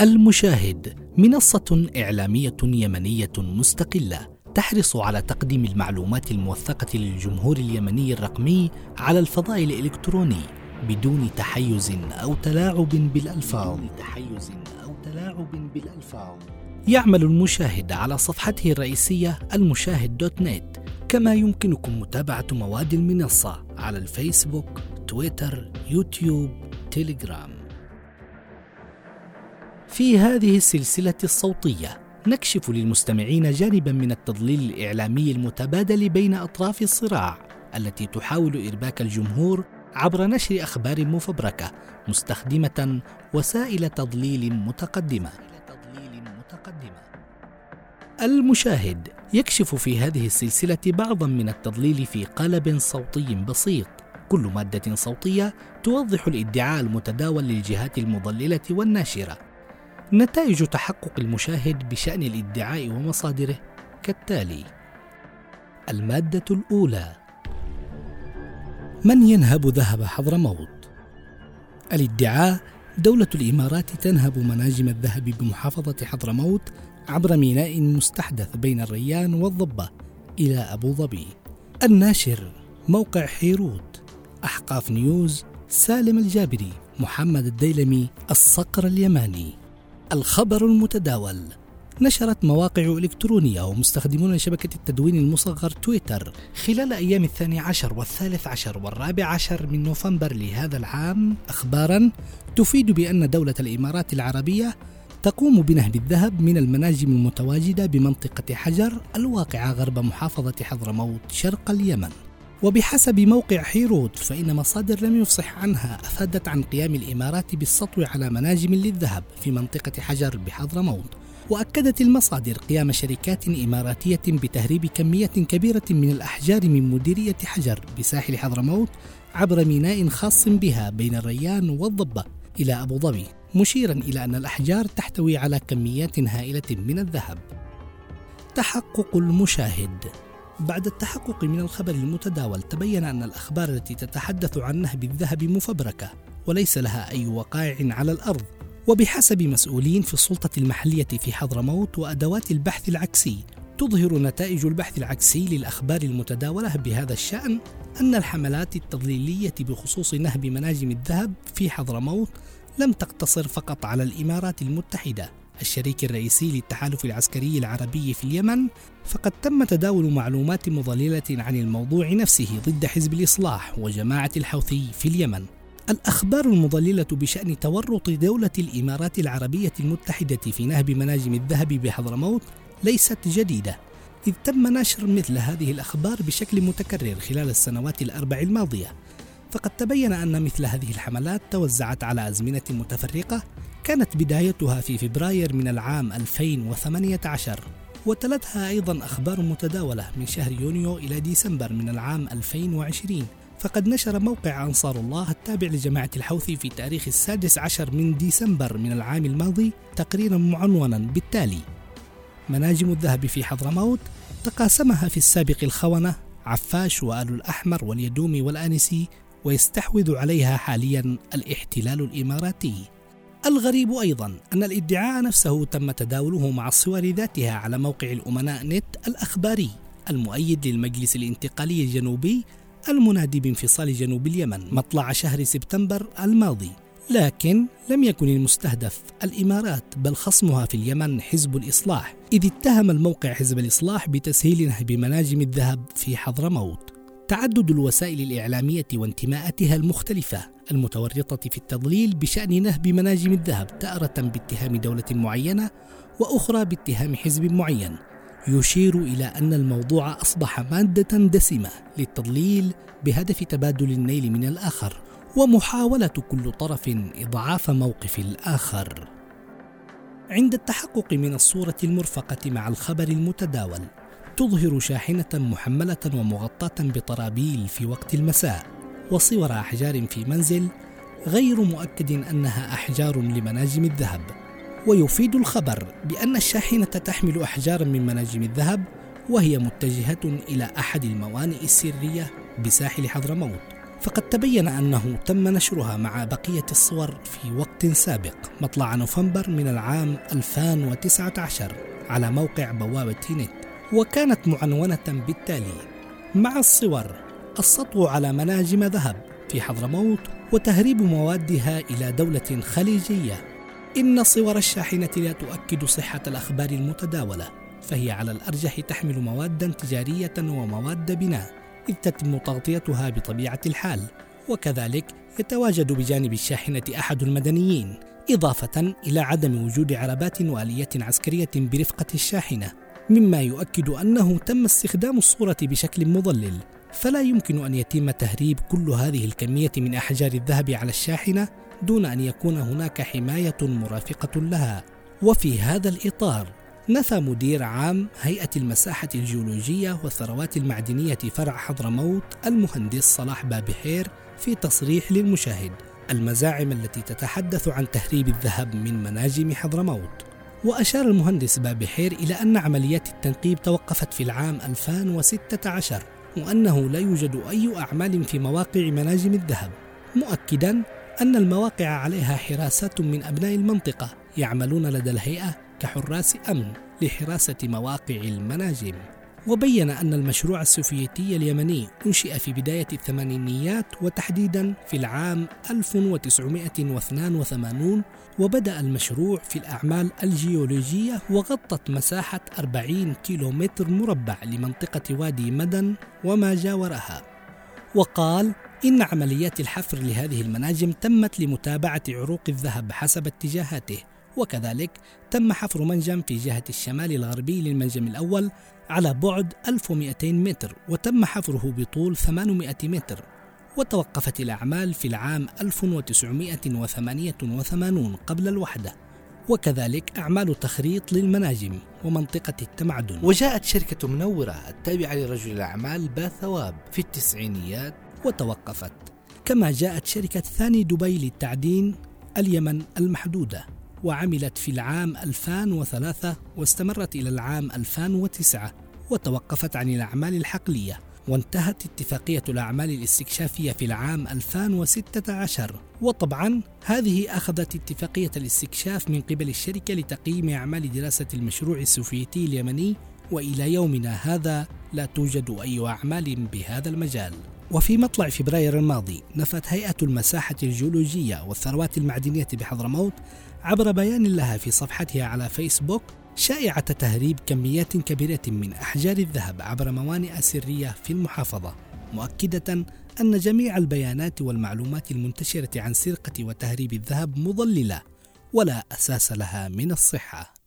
المشاهد منصة إعلامية يمنية مستقلة تحرص على تقديم المعلومات الموثقة للجمهور اليمني الرقمي على الفضاء الإلكتروني بدون تحيز أو تلاعب بالألفاظ. تحيز أو تلاعب بالألفاظ. يعمل المشاهد على صفحته الرئيسية المشاهد دوت نت. كما يمكنكم متابعة مواد المنصة على الفيسبوك تويتر يوتيوب تيليجرام. في هذه السلسلة الصوتية. نكشف للمستمعين جانبا من التضليل الإعلامي المتبادل بين أطراف الصراع التي تحاول إرباك الجمهور عبر نشر أخبار مفبركة مستخدمة وسائل تضليل متقدمة. المشاهد. يكشف في هذه السلسلة بعضا من التضليل في قالب صوتي بسيط. كل مادة صوتية توضح الادعاء المتداول للجهات المضللة والناشرة. نتائج تحقق المشاهد بشأن الادعاء ومصادره كالتالي المادة الأولى من ينهب ذهب حضرموت؟ الادعاء دولة الإمارات تنهب مناجم الذهب بمحافظة حضرموت عبر ميناء مستحدث بين الريان والضبة إلى أبو ظبي. الناشر موقع حيروت. أحقاف نيوز سالم الجابري محمد الديلمي الصقر اليماني. الخبر المتداول. نشرت مواقع إلكترونية ومستخدمون شبكة التدوين المصغر تويتر خلال أيام الثاني عشر والثالث عشر والرابع عشر من نوفمبر لهذا العام. أخبارا تفيد بأن دولة الإمارات العربية تقوم بنهب الذهب من المناجم المتواجدة بمنطقة حجر الواقعة غرب محافظة حضرموت شرق اليمن. وبحسب موقع حيروت فإن مصادر لم يفصح عنها أفادت عن قيام الإمارات بالسطو على مناجم للذهب في منطقة حجر بحضرموت وأكدت المصادر قيام شركات إماراتية بتهريب كمية كبيرة من الأحجار من مديرية حجر بساحل حضرموت عبر ميناء خاص بها بين الريان والضبة إلى أبو ظبي مشيرا إلى أن الأحجار تحتوي على كميات هائلة من الذهب. تحقق المشاهد. بعد التحقق من الخبر المتداول تبين أن الأخبار التي تتحدث عن نهب الذهب مفبركة وليس لها أي وقائع على الأرض. وبحسب مسؤولين في السلطة المحلية في حضرموت وأدوات البحث العكسي تظهر نتائج البحث العكسي للأخبار المتداولة بهذا الشأن أن الحملات التضليلية بخصوص نهب مناجم الذهب في حضرموت لم تقتصر فقط على الإمارات المتحدة الشريك الرئيسي للتحالف العسكري العربي في اليمن فقد تم تداول معلومات مضللة عن الموضوع نفسه ضد حزب الإصلاح وجماعة الحوثي في اليمن. الأخبار المضللة بشأن تورط دولة الإمارات العربية المتحدة في نهب مناجم الذهب بحضرموت ليست جديدة. إذ تم نشر مثل هذه الأخبار بشكل متكرر خلال السنوات الأربع الماضية. فقد تبين أن مثل هذه الحملات توزعت على أزمنة متفرقة كانت بدايتها في فبراير من العام 2018 وتلتها أيضا أخبار متداولة من شهر يونيو إلى ديسمبر من العام 2020 فقد نشر موقع أنصار الله التابع لجماعة الحوثي في تاريخ السادس عشر من ديسمبر من العام الماضي تقريرا معنونا بالتالي. مناجم الذهب في حضرموت تقاسمها في السابق الخونة عفاش وآل الأحمر واليدومي والآنسي ويستحوذ عليها حاليا الاحتلال الإماراتي. الغريب أيضا أن الإدعاء نفسه تم تداوله مع الصور ذاتها على موقع الأمناء نت الأخباري المؤيد للمجلس الانتقالي الجنوبي المنادي بانفصال جنوب اليمن مطلع شهر سبتمبر الماضي. لكن لم يكن المستهدف الإمارات بل خصمها في اليمن حزب الإصلاح إذ اتهم الموقع حزب الإصلاح بتسهيل نهب مناجم الذهب في حضرموت. تعدد الوسائل الإعلامية وانتماءاتها المختلفة المتورطة في التضليل بشأن نهب مناجم الذهب تارة باتهام دولة معينة وأخرى باتهام حزب معين. يشير إلى أن الموضوع أصبح مادة دسمة للتضليل بهدف تبادل النيل من الآخر ومحاولة كل طرف إضعاف موقف الآخر. عند التحقق من الصورة المرفقة مع الخبر المتداول تظهر شاحنة محملة ومغطاة بطرابيل في وقت المساء وصور أحجار في منزل غير مؤكد أنها أحجار لمناجم الذهب. ويفيد الخبر بأن الشاحنة تحمل أحجارا من مناجم الذهب وهي متجهة إلى أحد الموانئ السرية بساحل حضرموت. فقد تبين أنه تم نشرها مع بقية الصور في وقت سابق. مطلع نوفمبر من العام 2019 على موقع بوابة نت. وكانت معنونة بالتالي مع الصور السطو على مناجم ذهب في حضرموت وتهريب موادها إلى دولة خليجية. إن صور الشاحنة لا تؤكد صحة الأخبار المتداولة فهي على الأرجح تحمل مواد تجارية ومواد بناء إذ تتم تغطيتها بطبيعة الحال. وكذلك يتواجد بجانب الشاحنة أحد المدنيين إضافة إلى عدم وجود عربات وآليات عسكرية برفقة الشاحنة. مما يؤكد أنه تم استخدام الصورة بشكل مضلل. فلا يمكن أن يتم تهريب كل هذه الكمية من أحجار الذهب على الشاحنة دون أن يكون هناك حماية مرافقة لها. وفي هذا الإطار نفى مدير عام هيئة المساحة الجيولوجية والثروات المعدنية فرع حضرموت المهندس صلاح بابحير في تصريح للمشاهد. المزاعم التي تتحدث عن تهريب الذهب من مناجم حضرموت وأشار المهندس بابحير إلى أن عمليات التنقيب توقفت في العام 2016 وأنه لا يوجد أي أعمال في مواقع مناجم الذهب مؤكدا أن المواقع عليها حراسات من أبناء المنطقة يعملون لدى الهيئة كحراس أمن لحراسة مواقع المناجم. وبين أن المشروع السوفيتي اليمني أنشئ في بداية الثمانينيات وتحديدا في العام 1982 وبدأ المشروع في الأعمال الجيولوجية وغطت مساحة 40 كيلومتر مربع لمنطقة وادي مدن وما جاورها. وقال إن عمليات الحفر لهذه المناجم تمت لمتابعة عروق الذهب حسب اتجاهاته وكذلك تم حفر منجم في جهة الشمال الغربي للمنجم الأول على بعد 1200 متر وتم حفره بطول 800 متر وتوقفت الأعمال في العام 1988 قبل الوحدة. وكذلك أعمال تخريط للمناجم ومنطقة التمعدن. وجاءت شركة منورة التابعة لرجل الأعمال باثواب في التسعينيات. وتوقفت كما جاءت شركة ثاني دبي للتعدين اليمن المحدودة. وعملت في العام 2003 واستمرت إلى العام 2009 وتوقفت عن الأعمال الحقلية وانتهت اتفاقية الأعمال الاستكشافية في العام 2016 وطبعا هذه أخذت اتفاقية الاستكشاف من قبل الشركة لتقييم أعمال دراسة المشروع السوفيتي اليمني وإلى يومنا هذا لا توجد أي أعمال بهذا المجال. وفي مطلع فبراير الماضي نفت هيئة المساحة الجيولوجية والثروات المعدنية بحضرموت عبر بيان لها في صفحتها على فيسبوك شائعة تهريب كميات كبيرة من أحجار الذهب عبر موانئ سرية في المحافظة مؤكدة أن جميع البيانات والمعلومات المنتشرة عن سرقة وتهريب الذهب مضللة ولا أساس لها من الصحة.